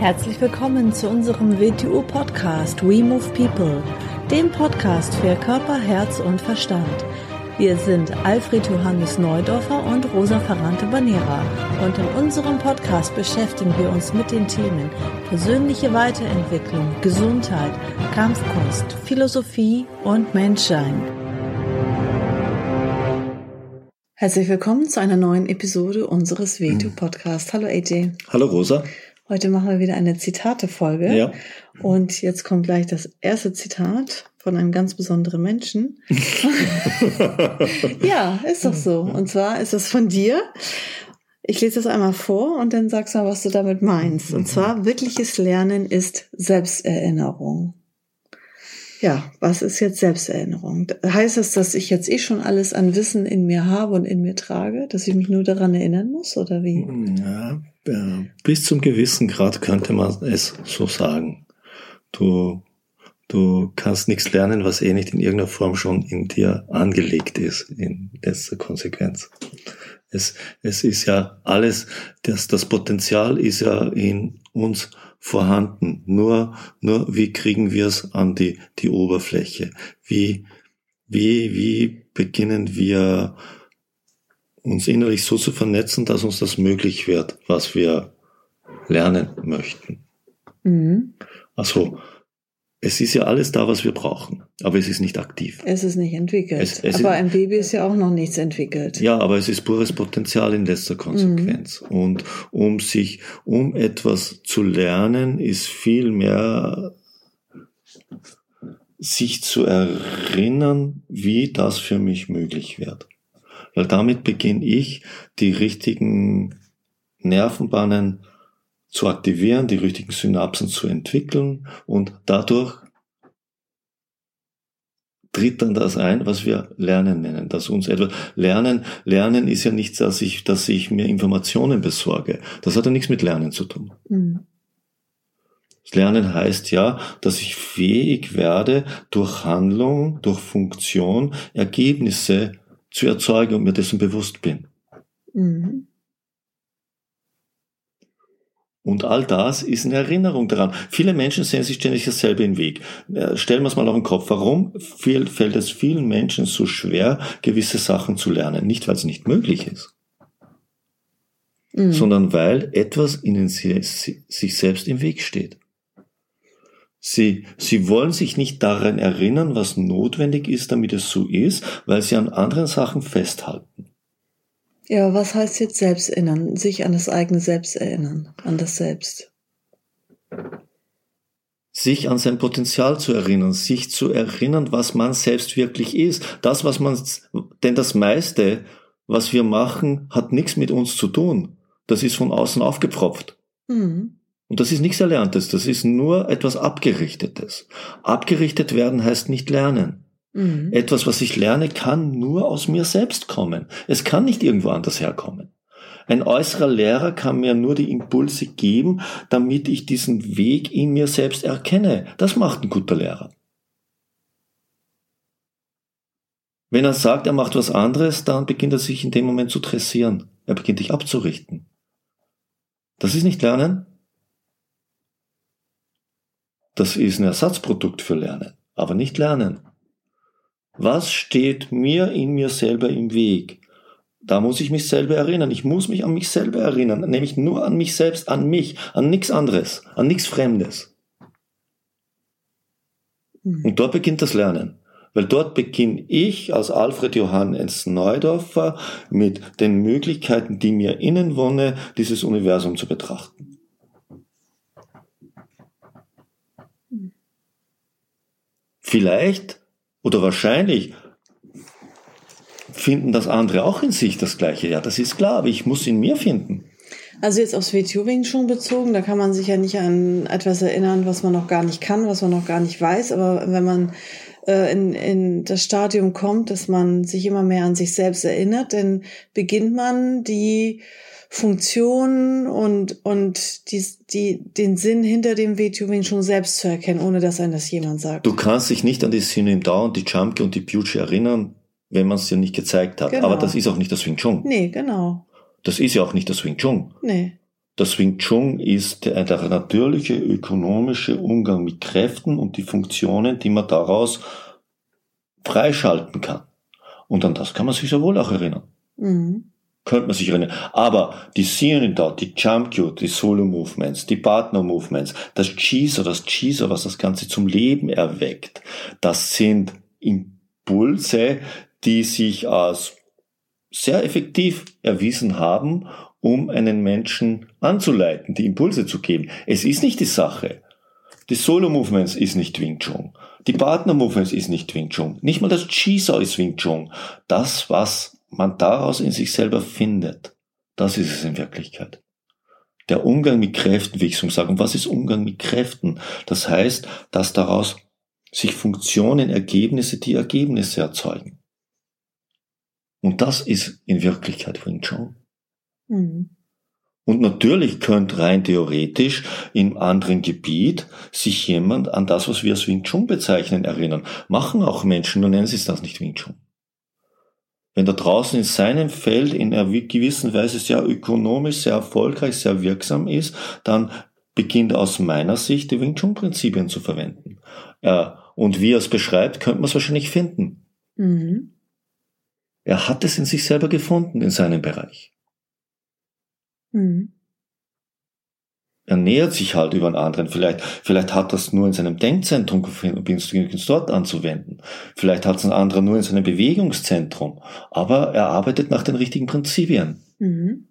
Herzlich willkommen zu unserem WTU-Podcast We Move People, dem Podcast für Körper, Herz und Verstand. Wir sind Alfred Johannes Neudorfer und Rosa Ferrante Banera und in unserem Podcast beschäftigen wir uns mit den Themen persönliche Weiterentwicklung, Gesundheit, Kampfkunst, Philosophie und Menschsein. Herzlich willkommen zu einer neuen Episode unseres WTU-Podcasts. Hallo AJ. Hallo Rosa. Heute machen wir wieder eine Zitate-Folge. Ja. Und jetzt kommt gleich das erste Zitat von einem ganz besonderen Menschen. ja, ist doch so. Und zwar ist es von dir. Ich lese das einmal vor und dann sagst du mal, was du damit meinst. Und zwar, wirkliches Lernen ist Selbsterinnerung. Ja, was ist jetzt Selbsterinnerung? Heißt das, dass ich jetzt eh schon alles an Wissen in mir habe und in mir trage, dass ich mich nur daran erinnern muss oder wie? Ja, bis zum gewissen Grad könnte man es so sagen. Du, du kannst nichts lernen, was eh nicht in irgendeiner Form schon in dir angelegt ist, in letzter Konsequenz. Es, es ist ja alles, das, das Potenzial ist ja in uns vorhanden. Nur, nur wie kriegen wir es an die, die Oberfläche? Wie, wie, wie beginnen wir uns innerlich so zu vernetzen, dass uns das möglich wird, was wir lernen möchten? Mhm. Also, es ist ja alles da, was wir brauchen, aber es ist nicht aktiv. Es ist nicht entwickelt. Es, es aber ist, im Baby ist ja auch noch nichts entwickelt. Ja, aber es ist pures Potenzial in letzter Konsequenz. Mhm. Und um sich, um etwas zu lernen, ist viel mehr sich zu erinnern, wie das für mich möglich wird. Weil damit beginne ich, die richtigen Nervenbahnen zu aktivieren, die richtigen Synapsen zu entwickeln und dadurch tritt dann das ein, was wir Lernen nennen, dass uns etwas Lernen, Lernen ist ja nicht, dass ich, dass ich mir Informationen besorge. Das hat ja nichts mit Lernen zu tun. Mhm. Lernen heißt ja, dass ich fähig werde, durch Handlung, durch Funktion Ergebnisse zu erzeugen und mir dessen bewusst bin. Mhm. Und all das ist eine Erinnerung daran. Viele Menschen sehen sich ständig dasselbe im Weg. Äh, stellen wir es mal auf den Kopf. Warum fällt es vielen Menschen so schwer, gewisse Sachen zu lernen? Nicht, weil es nicht möglich ist, mhm. sondern weil etwas ihnen sich selbst im Weg steht. Sie, sie wollen sich nicht daran erinnern, was notwendig ist, damit es so ist, weil sie an anderen Sachen festhalten. Ja, was heißt jetzt selbst erinnern? Sich an das eigene Selbst erinnern, an das Selbst. Sich an sein Potenzial zu erinnern, sich zu erinnern, was man selbst wirklich ist. Das, was man, denn das meiste, was wir machen, hat nichts mit uns zu tun. Das ist von außen aufgepfropft. Mhm. Und das ist nichts Erlerntes, das ist nur etwas Abgerichtetes. Abgerichtet werden heißt nicht lernen. Mhm. Etwas, was ich lerne, kann nur aus mir selbst kommen. Es kann nicht irgendwo anders herkommen. Ein äußerer Lehrer kann mir nur die Impulse geben, damit ich diesen Weg in mir selbst erkenne. Das macht ein guter Lehrer. Wenn er sagt, er macht was anderes, dann beginnt er sich in dem Moment zu dressieren. Er beginnt dich abzurichten. Das ist nicht Lernen. Das ist ein Ersatzprodukt für Lernen, aber nicht Lernen. Was steht mir in mir selber im Weg? Da muss ich mich selber erinnern. Ich muss mich an mich selber erinnern, nämlich nur an mich selbst, an mich, an nichts anderes, an nichts Fremdes. Mhm. Und dort beginnt das Lernen. Weil dort beginne ich als Alfred Johannes Neudorfer mit den Möglichkeiten, die mir innen wohne, dieses Universum zu betrachten. Mhm. Vielleicht oder wahrscheinlich finden das andere auch in sich das Gleiche. Ja, das ist klar, aber ich muss in mir finden. Also jetzt aufs WTO schon bezogen, da kann man sich ja nicht an etwas erinnern, was man noch gar nicht kann, was man noch gar nicht weiß. Aber wenn man äh, in, in das Stadium kommt, dass man sich immer mehr an sich selbst erinnert, dann beginnt man die Funktion und, und die, die, den Sinn hinter dem WTUing schon selbst zu erkennen, ohne dass einem das jemand sagt. Du kannst dich nicht an die Synonym Da und die Chamke und die Pucci erinnern, wenn man es dir nicht gezeigt hat. Genau. Aber das ist auch nicht das Wing Chun. Nee, genau. Das ist ja auch nicht das Wing Chun. Nee. Das Wing Chun ist der, der natürliche ökonomische Umgang mit Kräften und die Funktionen, die man daraus freischalten kann. Und an das kann man sich sehr wohl auch erinnern. Mhm. Könnte man sich erinnern. Aber die Searing Dot, die Jump Cute, die Solo Movements, die Partner Movements, das Cheeser, das Cheeser, was das Ganze zum Leben erweckt, das sind Impulse, die sich als sehr effektiv erwiesen haben, um einen Menschen anzuleiten, die Impulse zu geben. Es ist nicht die Sache. Die Solo Movements ist nicht Wing Chun. Die Partner Movements ist nicht Wing Chun. Nicht mal das Chisa ist Wing Chun. Das, was man daraus in sich selber findet, das ist es in Wirklichkeit. Der Umgang mit Kräften, wie ich so sage. Und was ist Umgang mit Kräften? Das heißt, dass daraus sich Funktionen, Ergebnisse, die Ergebnisse erzeugen. Und das ist in Wirklichkeit Wing Chun. Mhm. Und natürlich könnte rein theoretisch im anderen Gebiet sich jemand an das, was wir als Wing Chun bezeichnen, erinnern. Machen auch Menschen, nur nennen sie es das nicht Wing Chun. Wenn da draußen in seinem Feld in einer gewissen Weise sehr ökonomisch, sehr erfolgreich, sehr wirksam ist, dann beginnt aus meiner Sicht die Wing Chun Prinzipien zu verwenden. Und wie er es beschreibt, könnte man es wahrscheinlich finden. Mhm. Er hat es in sich selber gefunden, in seinem Bereich. Mhm. Er nähert sich halt über einen anderen. Vielleicht, vielleicht hat das nur in seinem Denkzentrum gefunden, es dort anzuwenden. Vielleicht hat es ein anderer nur in seinem Bewegungszentrum. Aber er arbeitet nach den richtigen Prinzipien. Mhm.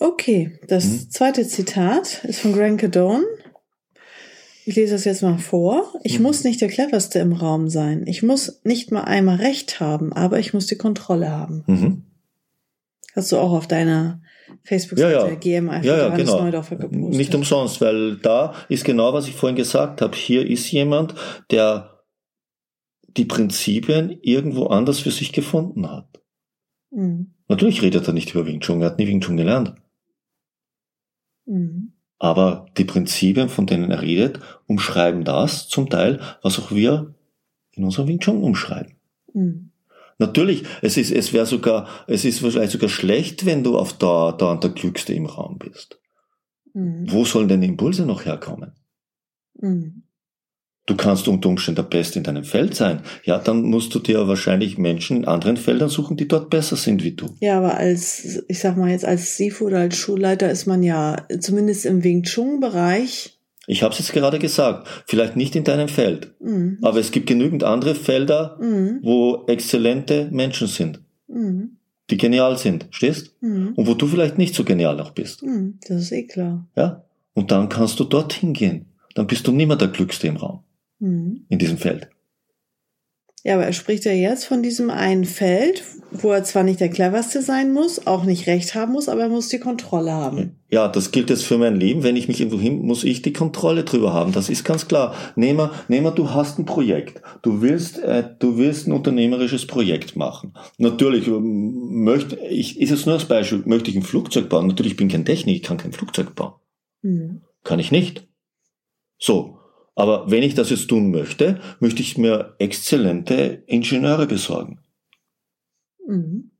Okay, das mhm. zweite Zitat ist von Grant Cardone. Ich lese das jetzt mal vor. Ich mhm. muss nicht der cleverste im Raum sein. Ich muss nicht mal einmal recht haben, aber ich muss die Kontrolle haben. Hast du auch auf deiner Facebook-Seite ja, ja. GM ja, ja, genau. Neudorfer gepostet. Nicht umsonst, weil da ist genau, was ich vorhin gesagt habe. Hier ist jemand, der die Prinzipien irgendwo anders für sich gefunden hat. Mhm. Natürlich redet er nicht über Wing Chun, er hat nie Wing Chun gelernt. Mhm. Aber die Prinzipien, von denen er redet, umschreiben das zum Teil, was auch wir in unserem Wing Chun umschreiben. Mhm. Natürlich, es ist, es wäre sogar, es ist wahrscheinlich sogar schlecht, wenn du auf Dauer, dauernd der Klügste im Raum bist. Mhm. Wo sollen denn Impulse noch herkommen? Mhm. Du kannst unter Umständen der Beste in deinem Feld sein. Ja, dann musst du dir wahrscheinlich Menschen in anderen Feldern suchen, die dort besser sind wie du. Ja, aber als, ich sag mal jetzt als Sifu oder als Schulleiter ist man ja zumindest im Wing Chun Bereich. Ich habe es jetzt gerade gesagt, vielleicht nicht in deinem Feld, mhm. aber es gibt genügend andere Felder, mhm. wo exzellente Menschen sind, mhm. die genial sind, stehst? Mhm. Und wo du vielleicht nicht so genial noch bist. Mhm. Das ist eh klar. Ja, und dann kannst du dorthin gehen. Dann bist du nimmer der Glückste im Raum mhm. in diesem Feld. Ja, aber er spricht ja jetzt von diesem einen Feld, wo er zwar nicht der cleverste sein muss, auch nicht recht haben muss, aber er muss die Kontrolle haben. Ja, das gilt jetzt für mein Leben. Wenn ich mich irgendwo hin, muss ich die Kontrolle drüber haben. Das ist ganz klar. Nehmen wir du hast ein Projekt. Du willst, äh, du willst ein unternehmerisches Projekt machen. Natürlich ähm, möchte ich, ist jetzt nur das Beispiel, möchte ich ein Flugzeug bauen. Natürlich bin ich kein Technik, ich kann kein Flugzeug bauen. Mhm. Kann ich nicht. So. Aber wenn ich das jetzt tun möchte, möchte ich mir exzellente Ingenieure besorgen. Mhm.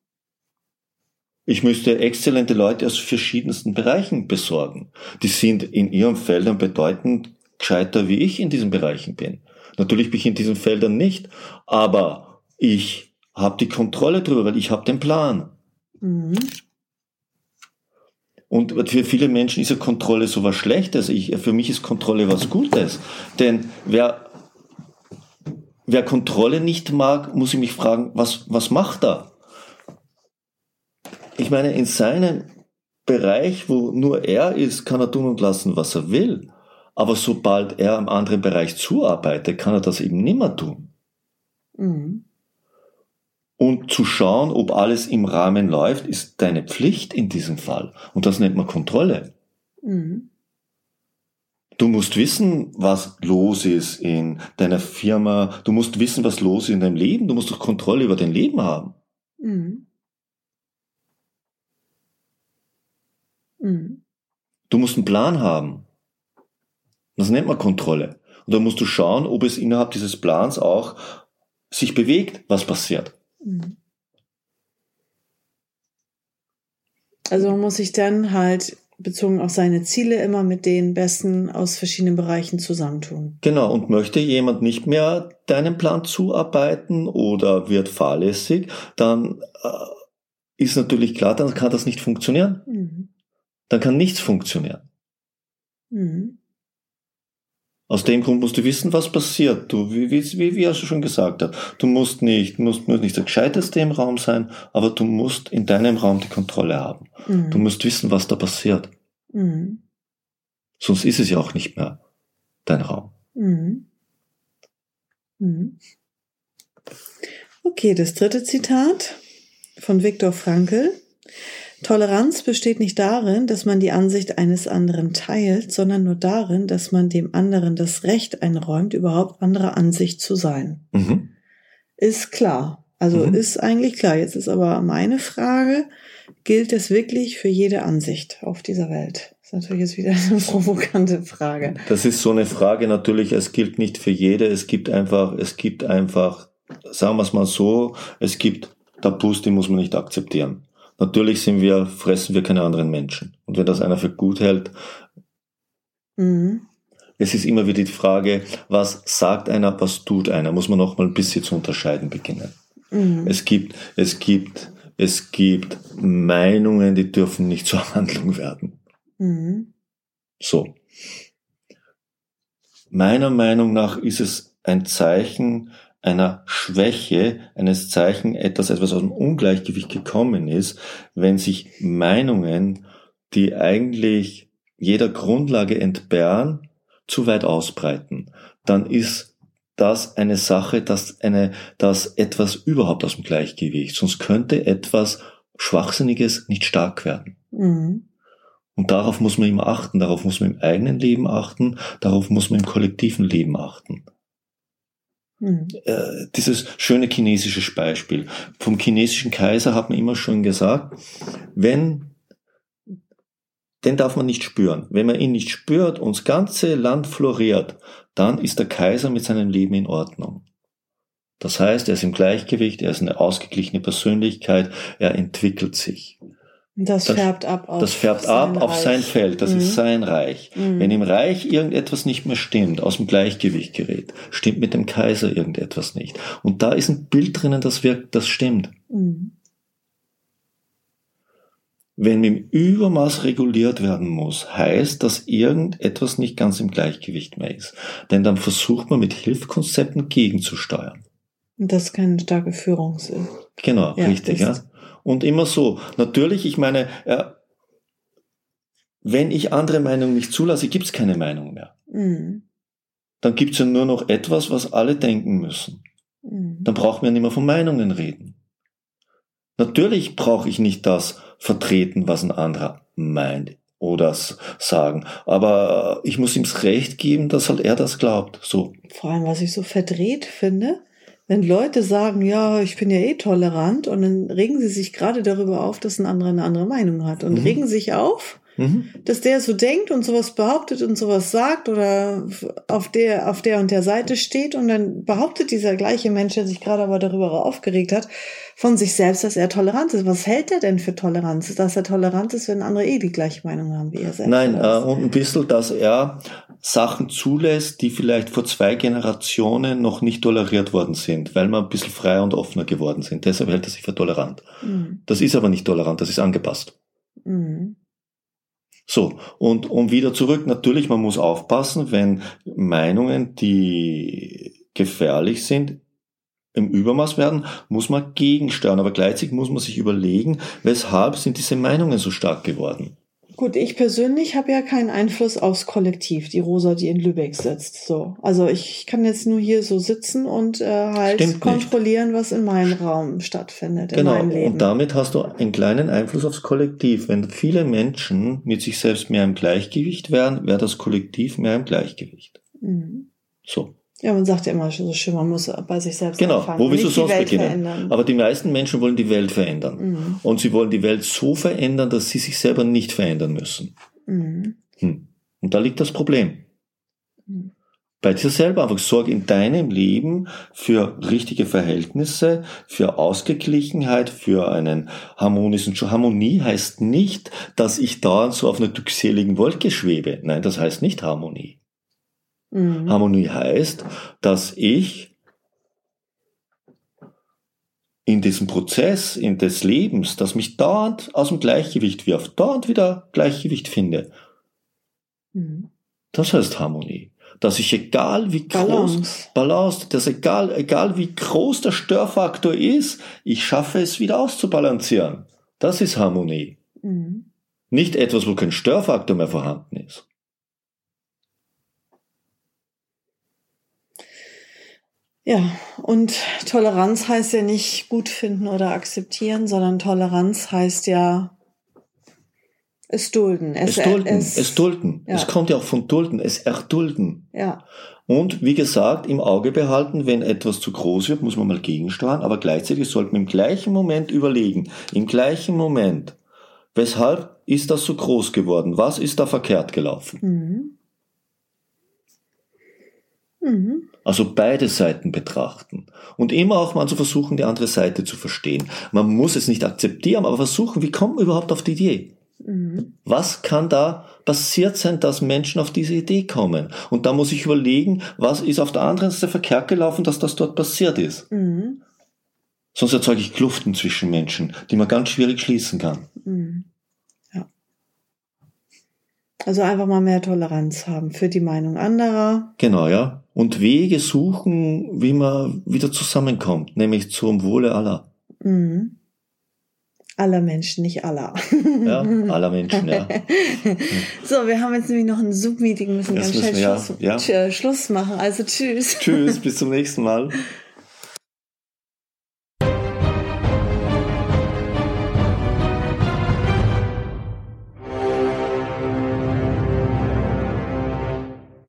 Ich müsste exzellente Leute aus verschiedensten Bereichen besorgen. Die sind in ihren Feldern bedeutend gescheiter, wie ich in diesen Bereichen bin. Natürlich bin ich in diesen Feldern nicht, aber ich habe die Kontrolle drüber, weil ich habe den Plan. Mhm. Und für viele Menschen ist ja Kontrolle so was Schlechtes. Ich, für mich ist Kontrolle was Gutes. Denn wer, wer Kontrolle nicht mag, muss ich mich fragen, was, was macht er? Ich meine, in seinem Bereich, wo nur er ist, kann er tun und lassen, was er will. Aber sobald er am anderen Bereich zuarbeitet, kann er das eben nimmer tun. Mhm. Und zu schauen, ob alles im Rahmen läuft, ist deine Pflicht in diesem Fall. Und das nennt man Kontrolle. Mhm. Du musst wissen, was los ist in deiner Firma. Du musst wissen, was los ist in deinem Leben. Du musst doch Kontrolle über dein Leben haben. Mhm. Mhm. Du musst einen Plan haben. Das nennt man Kontrolle. Und da musst du schauen, ob es innerhalb dieses Plans auch sich bewegt, was passiert. Mhm. Also man muss sich dann halt bezogen auf seine Ziele immer mit den Besten aus verschiedenen Bereichen zusammentun. Genau, und möchte jemand nicht mehr deinem Plan zuarbeiten oder wird fahrlässig, dann äh, ist natürlich klar, dann kann das nicht funktionieren. Mhm. Dann kann nichts funktionieren. Mhm. Aus dem Grund musst du wissen, was passiert. Du, wie, wie, wie, wie er schon gesagt hat, du musst nicht, musst, musst nicht der Gescheiteste im Raum sein, aber du musst in deinem Raum die Kontrolle haben. Mhm. Du musst wissen, was da passiert. Mhm. Sonst ist es ja auch nicht mehr dein Raum. Mhm. mhm. Okay, das dritte Zitat von Viktor Frankl. Toleranz besteht nicht darin, dass man die Ansicht eines anderen teilt, sondern nur darin, dass man dem anderen das Recht einräumt, überhaupt anderer Ansicht zu sein. Mhm. Ist klar. Also mhm. ist eigentlich klar. Jetzt ist aber meine Frage, gilt es wirklich für jede Ansicht auf dieser Welt? Das ist natürlich jetzt wieder eine provokante Frage. Das ist so eine Frage natürlich, es gilt nicht für jede, es gibt einfach, es gibt einfach, sagen wir es mal so, es gibt Tabus, die muss man nicht akzeptieren. Natürlich sind wir, fressen wir keine anderen Menschen. Und wenn das einer für gut hält, mhm. es ist immer wieder die Frage, was sagt einer, was tut einer, muss man noch mal ein bisschen zu unterscheiden beginnen. Mhm. Es gibt, es gibt, es gibt Meinungen, die dürfen nicht zur Handlung werden. Mhm. So. Meiner Meinung nach ist es ein Zeichen einer Schwäche, eines Zeichen etwas, etwas aus dem Ungleichgewicht gekommen ist, wenn sich Meinungen, die eigentlich jeder Grundlage entbehren, zu weit ausbreiten. Dann ist das eine Sache, dass eine, dass etwas überhaupt aus dem Gleichgewicht, sonst könnte etwas Schwachsinniges nicht stark werden. Mhm. Und darauf muss man immer achten, darauf muss man im eigenen Leben achten, darauf muss man im kollektiven Leben achten. Mhm. Äh, dieses schöne chinesische Beispiel. Vom chinesischen Kaiser hat man immer schon gesagt, wenn, den darf man nicht spüren. Wenn man ihn nicht spürt und das ganze Land floriert, dann ist der Kaiser mit seinem Leben in Ordnung. Das heißt, er ist im Gleichgewicht, er ist eine ausgeglichene Persönlichkeit, er entwickelt sich. Das, das färbt ab auf, das färbt ab auf sein Feld, das mhm. ist sein Reich. Mhm. Wenn im Reich irgendetwas nicht mehr stimmt, aus dem Gleichgewicht gerät, stimmt mit dem Kaiser irgendetwas nicht. Und da ist ein Bild drinnen, das wirkt, das stimmt. Mhm. Wenn im Übermaß reguliert werden muss, heißt, dass irgendetwas nicht ganz im Gleichgewicht mehr ist. Denn dann versucht man mit Hilfskonzepten gegenzusteuern. Das ist keine starke Führung. Genau, ja, richtig. Ja und immer so. Natürlich, ich meine, äh, wenn ich andere Meinungen nicht zulasse, gibt es keine Meinung mehr. Mhm. Dann gibt es ja nur noch etwas, was alle denken müssen. Mhm. Dann brauchen wir nicht mehr von Meinungen reden. Natürlich brauche ich nicht das vertreten, was ein anderer meint oder sagen. Aber ich muss ihm das Recht geben, dass halt er das glaubt. So. Vor allem, was ich so verdreht finde, wenn Leute sagen, ja, ich bin ja eh tolerant und dann regen sie sich gerade darüber auf, dass ein anderer eine andere Meinung hat und mhm. regen sich auf, mhm. dass der so denkt und sowas behauptet und sowas sagt oder auf der, auf der und der Seite steht und dann behauptet dieser gleiche Mensch, der sich gerade aber darüber aufgeregt hat, von sich selbst, dass er tolerant ist. Was hält er denn für Toleranz? Dass er tolerant ist, wenn andere eh die gleiche Meinung haben wie er selbst? Nein, äh, und ein bisschen, dass er Sachen zulässt, die vielleicht vor zwei Generationen noch nicht toleriert worden sind, weil wir ein bisschen freier und offener geworden sind. Deshalb hält er sich für tolerant. Mhm. Das ist aber nicht tolerant, das ist angepasst. Mhm. So, und um wieder zurück, natürlich, man muss aufpassen, wenn Meinungen, die gefährlich sind, im Übermaß werden, muss man gegensteuern. Aber gleichzeitig muss man sich überlegen, weshalb sind diese Meinungen so stark geworden. Gut, ich persönlich habe ja keinen Einfluss aufs Kollektiv, die Rosa, die in Lübeck sitzt. So, also ich kann jetzt nur hier so sitzen und äh, halt Stimmt kontrollieren, nicht. was in meinem Raum stattfindet. Genau. Und damit hast du einen kleinen Einfluss aufs Kollektiv. Wenn viele Menschen mit sich selbst mehr im Gleichgewicht wären, wäre das Kollektiv mehr im Gleichgewicht. Mhm. So. Ja, man sagt ja immer so schön, man muss bei sich selbst genau. anfangen. Genau, wo willst du sonst beginnen? Verändern. Aber die meisten Menschen wollen die Welt verändern. Mhm. Und sie wollen die Welt so verändern, dass sie sich selber nicht verändern müssen. Mhm. Hm. Und da liegt das Problem. Mhm. bei dir selber einfach sorg in deinem Leben für richtige Verhältnisse, für Ausgeglichenheit, für einen harmonischen Harmonie heißt nicht, dass ich dauernd so auf einer glückseligen Wolke schwebe. Nein, das heißt nicht Harmonie. Mhm. Harmonie heißt, dass ich in diesem Prozess, in des Lebens, das mich dauernd aus dem Gleichgewicht wirft, dauernd wieder Gleichgewicht finde. Mhm. Das heißt Harmonie dass ich egal wie groß Balance, Balance dass egal, egal wie groß der Störfaktor ist, ich schaffe es wieder auszubalancieren. Das ist Harmonie. Mhm. Nicht etwas, wo kein Störfaktor mehr vorhanden ist. Ja, und Toleranz heißt ja nicht gut finden oder akzeptieren, sondern Toleranz heißt ja es dulden. Es, es dulden. Es, es dulden. Ja. Es kommt ja auch von dulden. Es erdulden. Ja. Und wie gesagt, im Auge behalten, wenn etwas zu groß wird, muss man mal gegensteuern, aber gleichzeitig sollte man im gleichen Moment überlegen, im gleichen Moment, weshalb ist das so groß geworden? Was ist da verkehrt gelaufen? Mhm. Mhm. Also beide Seiten betrachten und immer auch mal zu versuchen, die andere Seite zu verstehen. Man muss es nicht akzeptieren, aber versuchen, wie kommt man überhaupt auf die Idee? Mhm. Was kann da passiert sein, dass Menschen auf diese Idee kommen? Und da muss ich überlegen, was ist auf der anderen Seite verkehrt gelaufen, dass das dort passiert ist. Mhm. Sonst erzeuge ich Kluften zwischen Menschen, die man ganz schwierig schließen kann. Mhm. Also einfach mal mehr Toleranz haben für die Meinung anderer. Genau, ja. Und Wege suchen, wie man wieder zusammenkommt, nämlich zum Wohle aller. Mhm. Aller Menschen, nicht aller. Ja, aller Menschen, ja. so, wir haben jetzt nämlich noch ein Zoom-Meeting, müssen ganz schnell Schluss, ja. Schluss machen. Also tschüss. Tschüss, bis zum nächsten Mal.